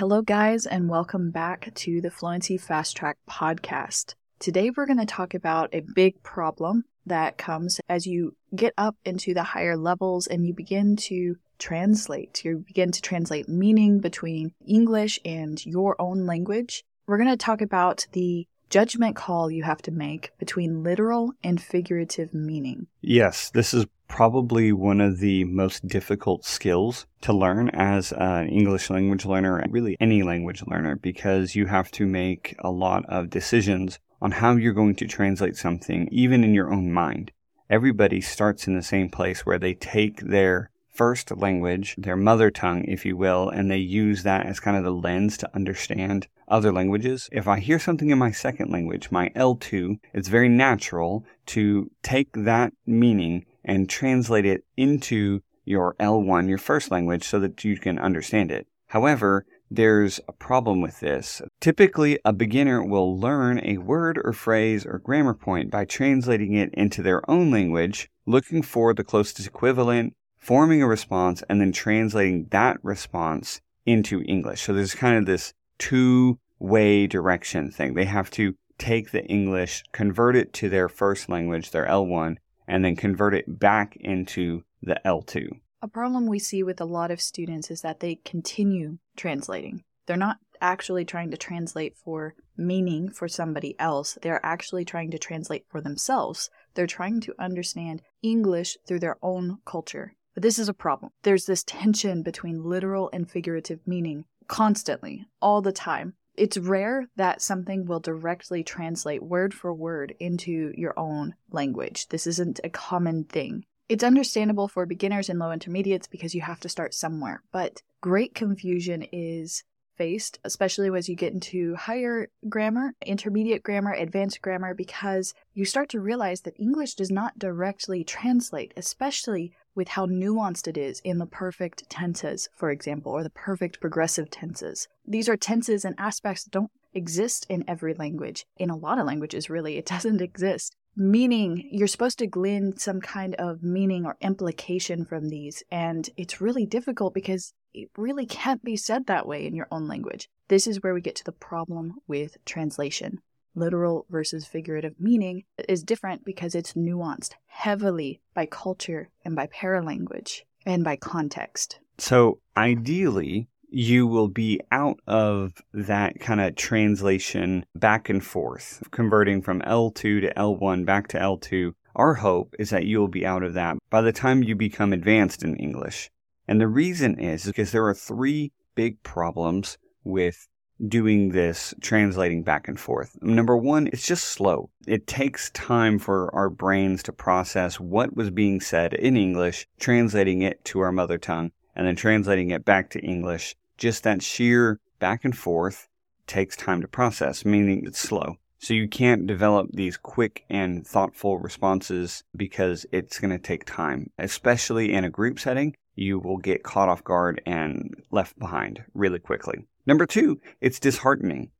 Hello, guys, and welcome back to the Fluency Fast Track podcast. Today, we're going to talk about a big problem that comes as you get up into the higher levels and you begin to translate. You begin to translate meaning between English and your own language. We're going to talk about the judgment call you have to make between literal and figurative meaning. Yes, this is probably one of the most difficult skills to learn as an English language learner, and really any language learner, because you have to make a lot of decisions on how you're going to translate something, even in your own mind. Everybody starts in the same place where they take their first language, their mother tongue, if you will, and they use that as kind of the lens to understand other languages. If I hear something in my second language, my L2, it's very natural to take that meaning and translate it into your L1, your first language, so that you can understand it. However, there's a problem with this. Typically, a beginner will learn a word or phrase or grammar point by translating it into their own language, looking for the closest equivalent, forming a response, and then translating that response into English. So there's kind of this two way direction thing. They have to take the English, convert it to their first language, their L1, and then convert it back into the L2. A problem we see with a lot of students is that they continue translating. They're not actually trying to translate for meaning for somebody else. They're actually trying to translate for themselves. They're trying to understand English through their own culture. But this is a problem. There's this tension between literal and figurative meaning constantly, all the time. It's rare that something will directly translate word for word into your own language. This isn't a common thing. It's understandable for beginners and low intermediates because you have to start somewhere, but great confusion is faced, especially as you get into higher grammar, intermediate grammar, advanced grammar, because you start to realize that English does not directly translate, especially with how nuanced it is in the perfect tenses, for example, or the perfect progressive tenses. These are tenses and aspects that don't exist in every language. In a lot of languages, really, it doesn't exist. Meaning, you're supposed to glean some kind of meaning or implication from these, and it's really difficult because it really can't be said that way in your own language. This is where we get to the problem with translation literal versus figurative meaning is different because it's nuanced heavily by culture and by paralanguage and by context. So, ideally, you will be out of that kind of translation back and forth, converting from L2 to L1 back to L2. Our hope is that you'll be out of that by the time you become advanced in English. And the reason is because there are three big problems with doing this translating back and forth. Number one, it's just slow. It takes time for our brains to process what was being said in English, translating it to our mother tongue, and then translating it back to English. Just that sheer back and forth takes time to process, meaning it's slow. So you can't develop these quick and thoughtful responses because it's going to take time, especially in a group setting. You will get caught off guard and left behind really quickly. Number two, it's disheartening.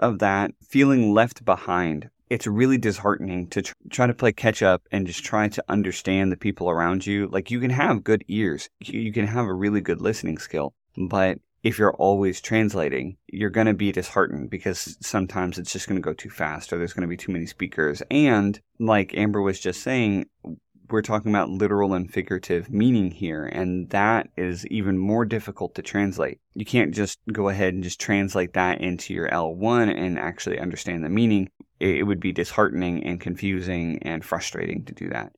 Of that feeling left behind, it's really disheartening to tr- try to play catch up and just try to understand the people around you. Like you can have good ears, you can have a really good listening skill, but if you're always translating, you're going to be disheartened because sometimes it's just going to go too fast or there's going to be too many speakers. And like Amber was just saying, we're talking about literal and figurative meaning here, and that is even more difficult to translate. You can't just go ahead and just translate that into your L1 and actually understand the meaning. It would be disheartening and confusing and frustrating to do that.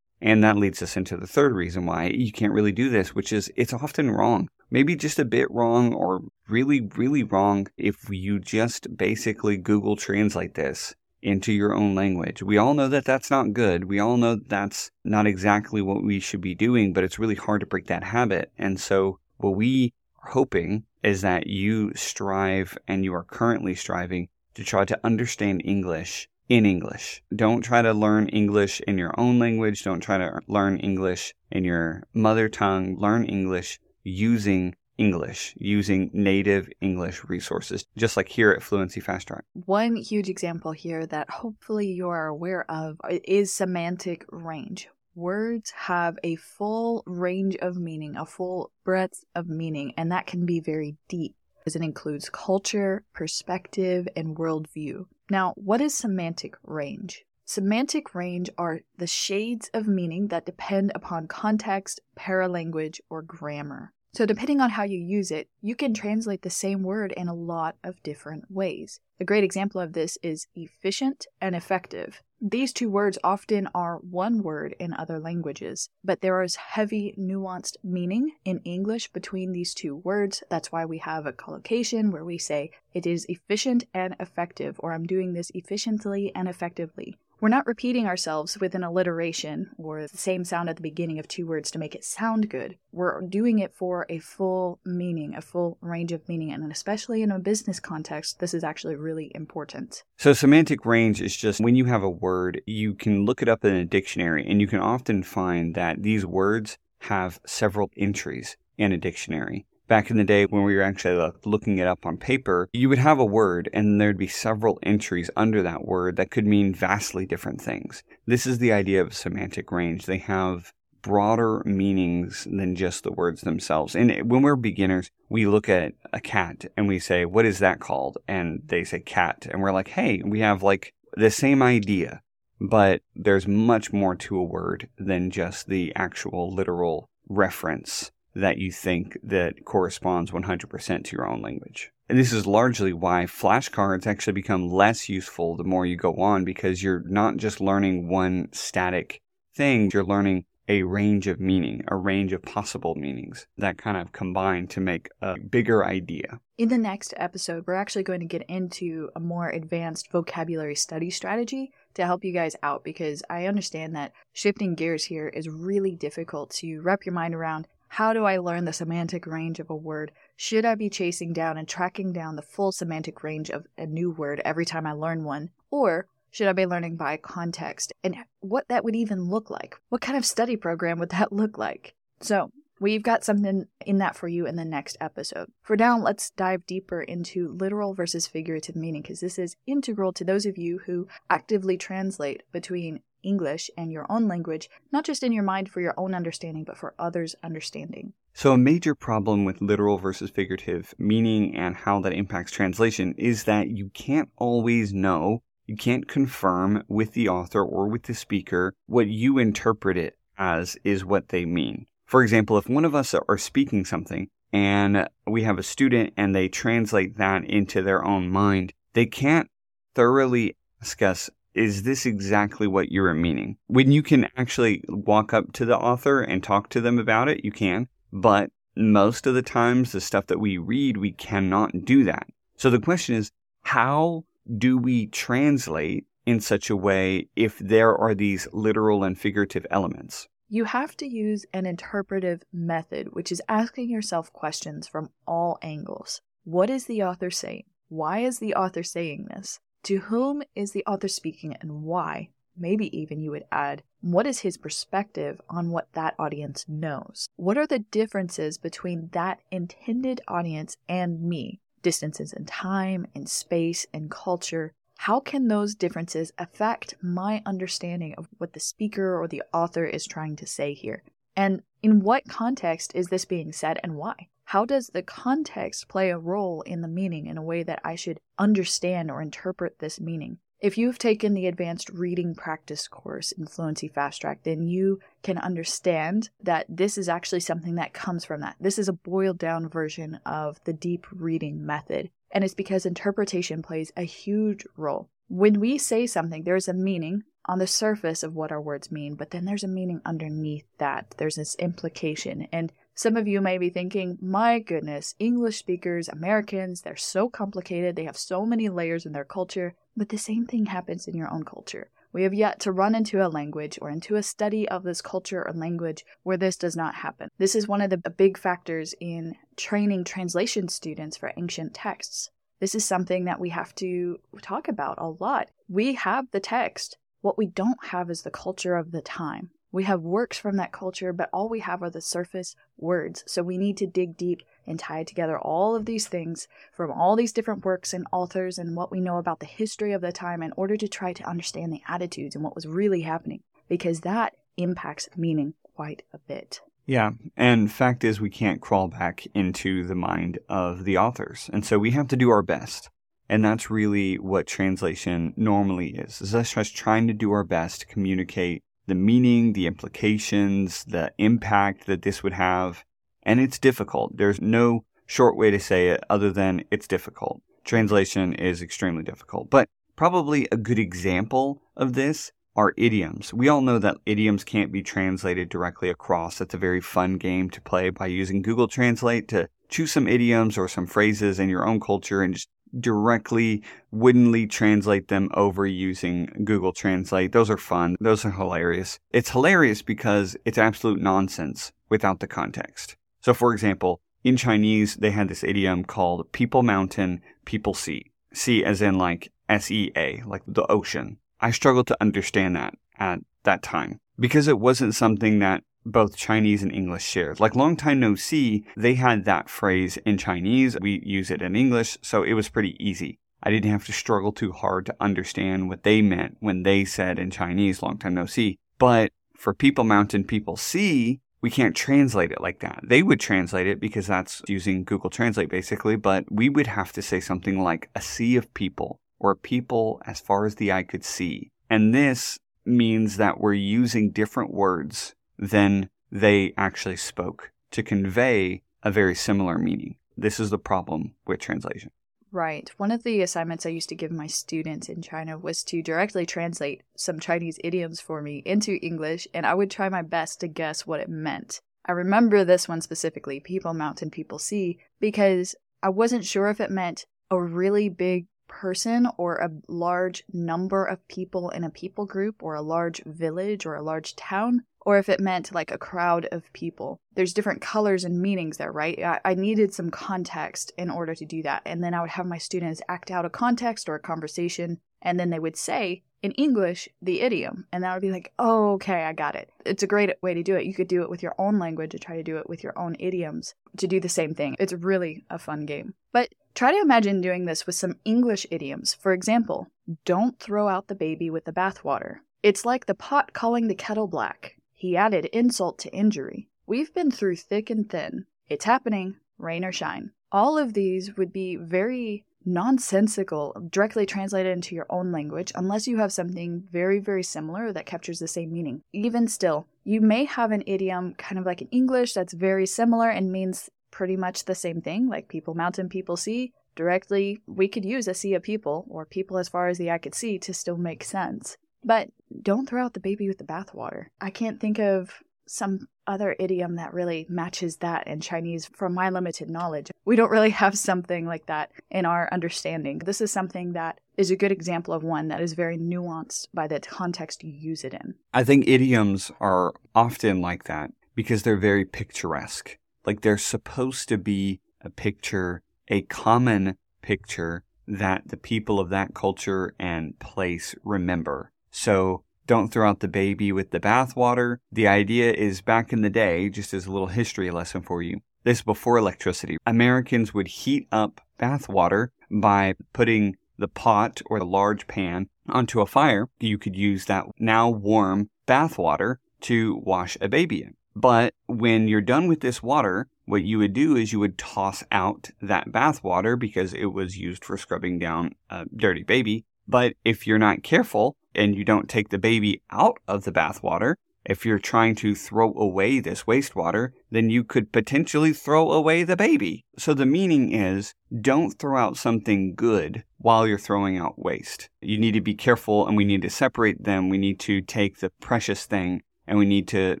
And that leads us into the third reason why you can't really do this, which is it's often wrong. Maybe just a bit wrong or really, really wrong if you just basically Google Translate this into your own language. We all know that that's not good. We all know that that's not exactly what we should be doing, but it's really hard to break that habit. And so, what we are hoping is that you strive and you are currently striving to try to understand English in English. Don't try to learn English in your own language. Don't try to learn English in your mother tongue. Learn English using English using native English resources, just like here at Fluency Fast Track. One huge example here that hopefully you are aware of uh, is semantic range. Words have a full range of meaning, a full breadth of meaning, and that can be very deep. as it includes culture, perspective, and worldview. Now, what is semantic range? Semantic range are the shades of meaning that depend upon context, paralanguage, or grammar. So, depending on how you use it, you can translate the same word in a lot of different ways. A great example of this is efficient and effective. These two words often are one word in other languages, but there is heavy, nuanced meaning in English between these two words. That's why we have a collocation where we say it is efficient and effective, or I'm doing this efficiently and effectively. We're not repeating ourselves with an alliteration or the same sound at the beginning of two words to make it sound good. We're doing it for a full meaning, a full range of meaning. And especially in a business context, this is actually really important. So, semantic range is just when you have a word, you can look it up in a dictionary, and you can often find that these words have several entries in a dictionary back in the day when we were actually looking it up on paper, you would have a word and there'd be several entries under that word that could mean vastly different things. This is the idea of semantic range. They have broader meanings than just the words themselves. And when we're beginners, we look at a cat and we say, What is that called? And they say cat. And we're like, Hey, we have like the same idea, but there's much more to a word than just the actual literal reference that you think that corresponds 100% to your own language. And this is largely why flashcards actually become less useful the more you go on because you're not just learning one static thing, you're learning a range of meaning, a range of possible meanings that kind of combine to make a bigger idea. In the next episode, we're actually going to get into a more advanced vocabulary study strategy to help you guys out because I understand that shifting gears here is really difficult to wrap your mind around how do I learn the semantic range of a word? Should I be chasing down and tracking down the full semantic range of a new word every time I learn one? Or should I be learning by context? And what that would even look like? What kind of study program would that look like? So, we've got something in that for you in the next episode. For now, let's dive deeper into literal versus figurative meaning because this is integral to those of you who actively translate between English and your own language, not just in your mind for your own understanding, but for others' understanding. So, a major problem with literal versus figurative meaning and how that impacts translation is that you can't always know, you can't confirm with the author or with the speaker what you interpret it as is what they mean. For example, if one of us are speaking something and we have a student and they translate that into their own mind, they can't thoroughly ask us is this exactly what you're meaning? When you can actually walk up to the author and talk to them about it, you can. But most of the times, the stuff that we read, we cannot do that. So the question is, how do we translate in such a way if there are these literal and figurative elements? You have to use an interpretive method, which is asking yourself questions from all angles. What is the author saying? Why is the author saying this? To whom is the author speaking and why? Maybe even you would add, what is his perspective on what that audience knows? What are the differences between that intended audience and me? Distances in time, in space, in culture. How can those differences affect my understanding of what the speaker or the author is trying to say here? And in what context is this being said and why? How does the context play a role in the meaning in a way that I should understand or interpret this meaning? If you've taken the advanced reading practice course in Fluency Fast Track, then you can understand that this is actually something that comes from that. This is a boiled down version of the deep reading method. And it's because interpretation plays a huge role. When we say something, there's a meaning on the surface of what our words mean, but then there's a meaning underneath that. There's this implication. And some of you may be thinking, my goodness, English speakers, Americans, they're so complicated, they have so many layers in their culture, but the same thing happens in your own culture. We have yet to run into a language or into a study of this culture or language where this does not happen. This is one of the big factors in training translation students for ancient texts. This is something that we have to talk about a lot. We have the text. What we don't have is the culture of the time. We have works from that culture, but all we have are the surface words. So we need to dig deep and tie together all of these things from all these different works and authors and what we know about the history of the time in order to try to understand the attitudes and what was really happening, because that impacts meaning quite a bit. Yeah, and fact is, we can't crawl back into the mind of the authors. And so we have to do our best. And that's really what translation normally is, is us just trying to do our best to communicate the meaning, the implications, the impact that this would have. And it's difficult. There's no short way to say it other than it's difficult. Translation is extremely difficult. But probably a good example of this are idioms. We all know that idioms can't be translated directly across. It's a very fun game to play by using Google Translate to choose some idioms or some phrases in your own culture and just directly, woodenly translate them over using Google Translate. Those are fun. Those are hilarious. It's hilarious because it's absolute nonsense without the context. So, for example, in Chinese, they had this idiom called people mountain, people sea. Sea as in like S E A, like the ocean. I struggled to understand that at that time because it wasn't something that both Chinese and English shared. Like long time no see, they had that phrase in Chinese. We use it in English, so it was pretty easy. I didn't have to struggle too hard to understand what they meant when they said in Chinese, long time no see. But for people mountain, people sea, we can't translate it like that. They would translate it because that's using Google Translate basically, but we would have to say something like a sea of people or people as far as the eye could see. And this means that we're using different words than they actually spoke to convey a very similar meaning. This is the problem with translation. Right. One of the assignments I used to give my students in China was to directly translate some Chinese idioms for me into English, and I would try my best to guess what it meant. I remember this one specifically, people mountain, people sea, because I wasn't sure if it meant a really big person or a large number of people in a people group or a large village or a large town or if it meant like a crowd of people. There's different colors and meanings there, right? I, I, needed some context in order to do that. And then I would have my students act out a context or a conversation, and then they would say in English the idiom. And that would be like, oh, okay, I got it. It's a great way to do it. You could do it with your own language to try to do it with your own idioms to do the same thing. It's really a fun game. But try to imagine doing this with some English idioms. For example, don't throw out the baby with the bathwater. It's like the pot calling the kettle black. He added insult to injury. We've been through thick and thin. It's happening, rain or shine. All of these would be very nonsensical, directly translated into your own language, unless you have something very, very similar that captures the same meaning. Even still, you may have an idiom kind of like in English that's very similar and means pretty much the same thing, like people mountain, people sea. Directly, we could use a sea of people, or people as far as the eye could see, to still make sense. But don't throw out the baby with the bathwater. I can't think of some other idiom that really matches that in Chinese from my limited knowledge. We don't really have something like that in our understanding. This is something that is a good example of one that is very nuanced by the context you use it in. I think idioms are often like that because they're very picturesque. Like they're supposed to be a picture, a common picture that the people of that culture and place remember. So don't throw out the baby with the bathwater. The idea is back in the day, just as a little history lesson for you, this before electricity, Americans would heat up bathwater by putting the pot or the large pan onto a fire. You could use that now warm bathwater to wash a baby in. But when you're done with this water, what you would do is you would toss out that bathwater because it was used for scrubbing down a dirty baby. But if you're not careful, and you don't take the baby out of the bathwater, if you're trying to throw away this wastewater, then you could potentially throw away the baby. So the meaning is don't throw out something good while you're throwing out waste. You need to be careful and we need to separate them. We need to take the precious thing and we need to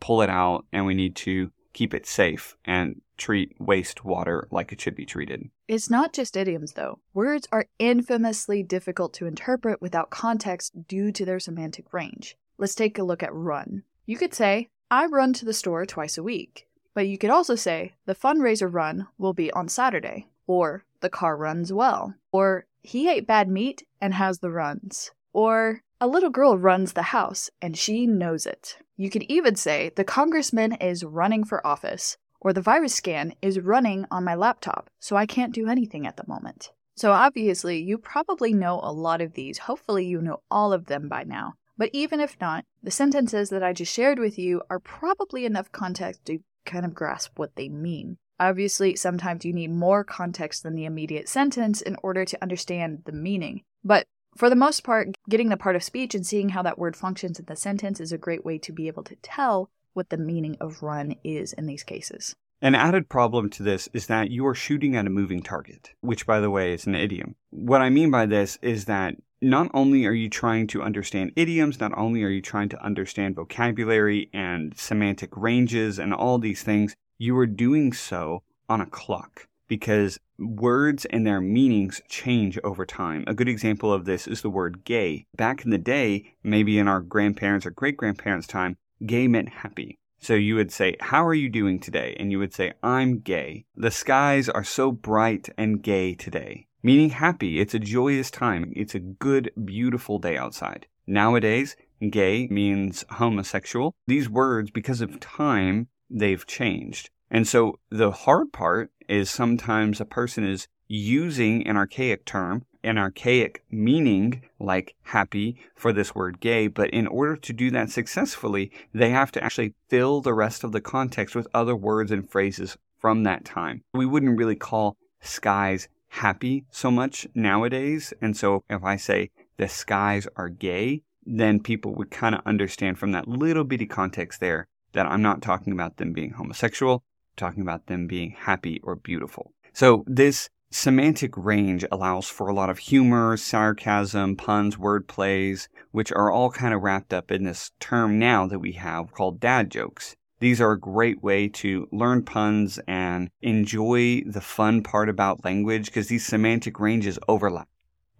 pull it out and we need to keep it safe and treat wastewater like it should be treated. It's not just idioms, though. Words are infamously difficult to interpret without context due to their semantic range. Let's take a look at run. You could say, I run to the store twice a week. But you could also say, the fundraiser run will be on Saturday. Or, the car runs well. Or, he ate bad meat and has the runs. Or, a little girl runs the house and she knows it. You could even say, the congressman is running for office or the virus scan is running on my laptop, so I can't do anything at the moment. So obviously, you probably know a lot of these. Hopefully, you know all of them by now. But even if not, the sentences that I just shared with you are probably enough context to kind of grasp what they mean. Obviously, sometimes you need more context than the immediate sentence in order to understand the meaning. But for the most part, getting the part of speech and seeing how that word functions in the sentence is a great way to be able to tell what the meaning of run is in these cases. An added problem to this is that you are shooting at a moving target, which, by the way, is an idiom. What I mean by this is that not only are you trying to understand idioms, not only are you trying to understand vocabulary and semantic ranges and all these things, you are doing so on a clock because words and their meanings change over time. A good example of this is the word gay. Back in the day, maybe in our grandparents' or great grandparents' time, gay meant happy. So you would say, How are you doing today? And you would say, I'm gay. The skies are so bright and gay today. Meaning happy. It's a joyous time. It's a good, beautiful day outside. Nowadays, gay means homosexual. These words, because of time, they've changed. And so the hard part is sometimes a person is using an archaic term, an archaic meaning like happy for this word gay, but in order to do that successfully, they have to actually fill the rest of the context with other words and phrases from that time. We wouldn't really call skies happy so much nowadays. And so if I say the skies are gay, then people would kind of understand from that little bitty context there that I'm not talking about them being homosexual talking about them being happy or beautiful. So this semantic range allows for a lot of humor, sarcasm, puns, word plays, which are all kind of wrapped up in this term now that we have called dad jokes. These are a great way to learn puns and enjoy the fun part about language because these semantic ranges overlap.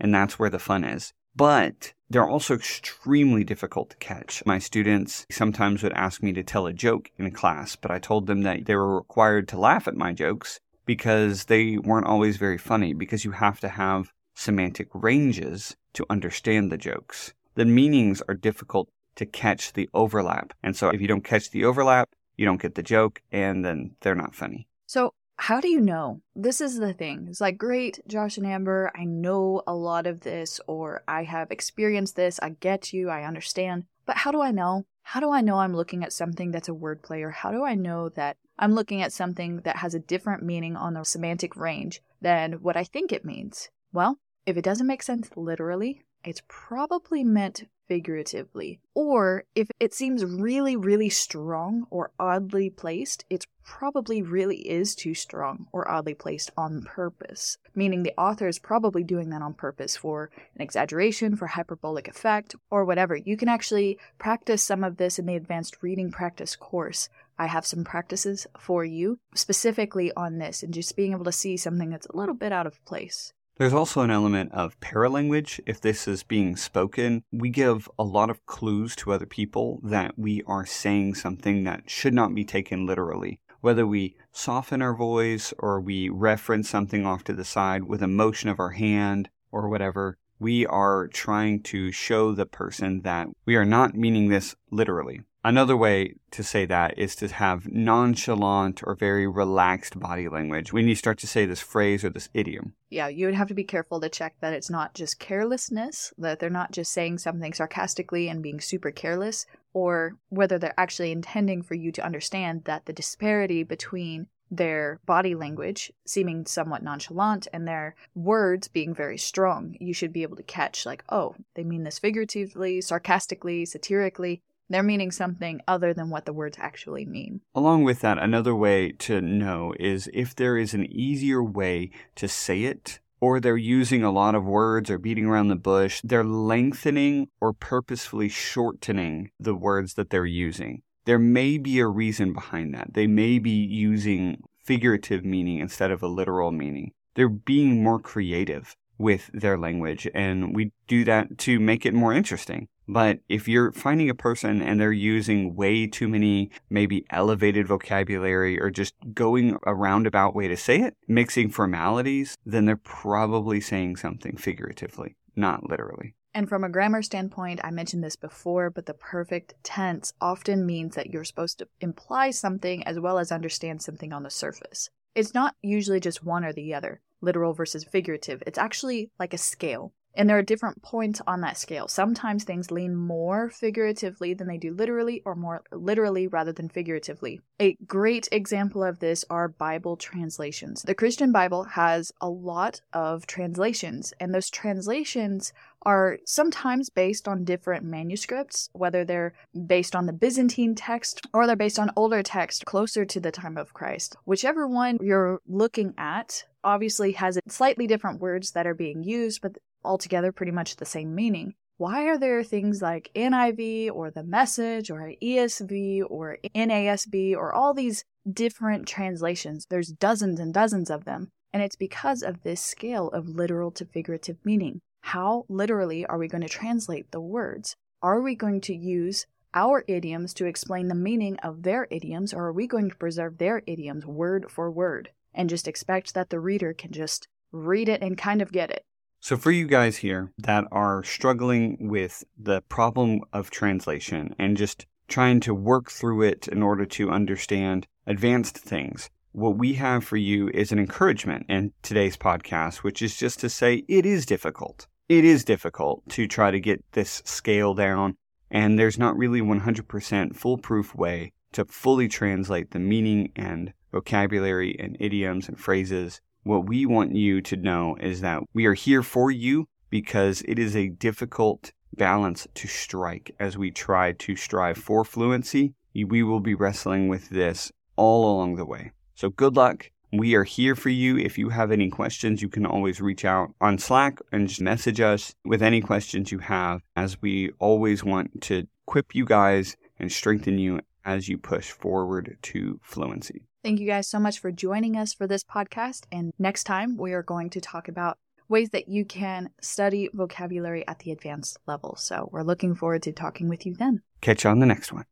And that's where the fun is. But they're also extremely difficult to catch. My students sometimes would ask me to tell a joke in class, but I told them that they were required to laugh at my jokes because they weren't always very funny, because you have to have semantic ranges to understand the jokes. The meanings are difficult to catch the overlap. And so if you don't catch the overlap, you don't get the joke, and then they're not funny. So how do you know? This is the thing. It's like, great, Josh and Amber, I know a lot of this, or I have experienced this, I get you, I understand. But how do I know? How do I know I'm looking at something that's a wordplay, or how do I know that I'm looking at something that has a different meaning on the semantic range than what I think it means? Well, if it doesn't make sense literally, it's probably meant figuratively. Or if it seems really, really strong or oddly placed, it probably really is too strong or oddly placed on purpose. Meaning the author is probably doing that on purpose for an exaggeration, for hyperbolic effect, or whatever. You can actually practice some of this in the advanced reading practice course. I have some practices for you specifically on this and just being able to see something that's a little bit out of place. There's also an element of paralanguage. If this is being spoken, we give a lot of clues to other people that we are saying something that should not be taken literally. Whether we soften our voice or we reference something off to the side with a motion of our hand or whatever, we are trying to show the person that we are not meaning this literally. Another way to say that is to have nonchalant or very relaxed body language when you start to say this phrase or this idiom. Yeah, you would have to be careful to check that it's not just carelessness, that they're not just saying something sarcastically and being super careless, or whether they're actually intending for you to understand that the disparity between their body language seeming somewhat nonchalant and their words being very strong, you should be able to catch, like, oh, they mean this figuratively, sarcastically, satirically they're meaning something other than what the words actually mean. Along with that, another way to know is if there is an easier way to say it, or they're using a lot of words or beating around the bush, they're lengthening or purposefully shortening the words that they're using. There may be a reason behind that. They may be using figurative meaning instead of a literal meaning. They're being more creative with their language, and we do that to make it more interesting. But if you're finding a person and they're using way too many, maybe elevated vocabulary or just going a roundabout way to say it, mixing formalities, then they're probably saying something figuratively, not literally. And from a grammar standpoint, I mentioned this before, but the perfect tense often means that you're supposed to imply something as well as understand something on the surface. It's not usually just one or the other, literal versus figurative. It's actually like a scale. And there are different points on that scale. Sometimes things lean more figuratively than they do literally, or more literally rather than figuratively. A great example of this are Bible translations. The Christian Bible has a lot of translations, and those translations are sometimes based on different manuscripts, whether they're based on the Byzantine text or they're based on older text closer to the time of Christ. Whichever one you're looking at obviously has slightly different words that are being used, but altogether pretty much the same meaning. Why are there things like NIV or the Message or ESV or NASB or all these different translations? There's dozens and dozens of them. And it's because of this scale of literal to figurative meaning. How literally are we going to translate the words? Are we going to use our idioms to explain the meaning of their idioms, or are we going to preserve their idioms word for word and just expect that the reader can just read it and kind of get it? So, for you guys here that are struggling with the problem of translation and just trying to work through it in order to understand advanced things, what we have for you is an encouragement in today's podcast, which is just to say it is difficult it is difficult to try to get this scale down, and there's not really 100% foolproof way to fully translate the meaning and vocabulary and idioms and phrases. What we want you to know is that we are here for you because it is a difficult balance to strike as we try to strive for fluency. We will be wrestling with this all along the way. So good luck. We are here for you. If you have any questions, you can always reach out on Slack and just message us with any questions you have, as we always want to equip you guys and strengthen you as you push forward to fluency. Thank you guys so much for joining us for this podcast. And next time, we are going to talk about ways that you can study vocabulary at the advanced level. So we're looking forward to talking with you then. Catch you on the next one.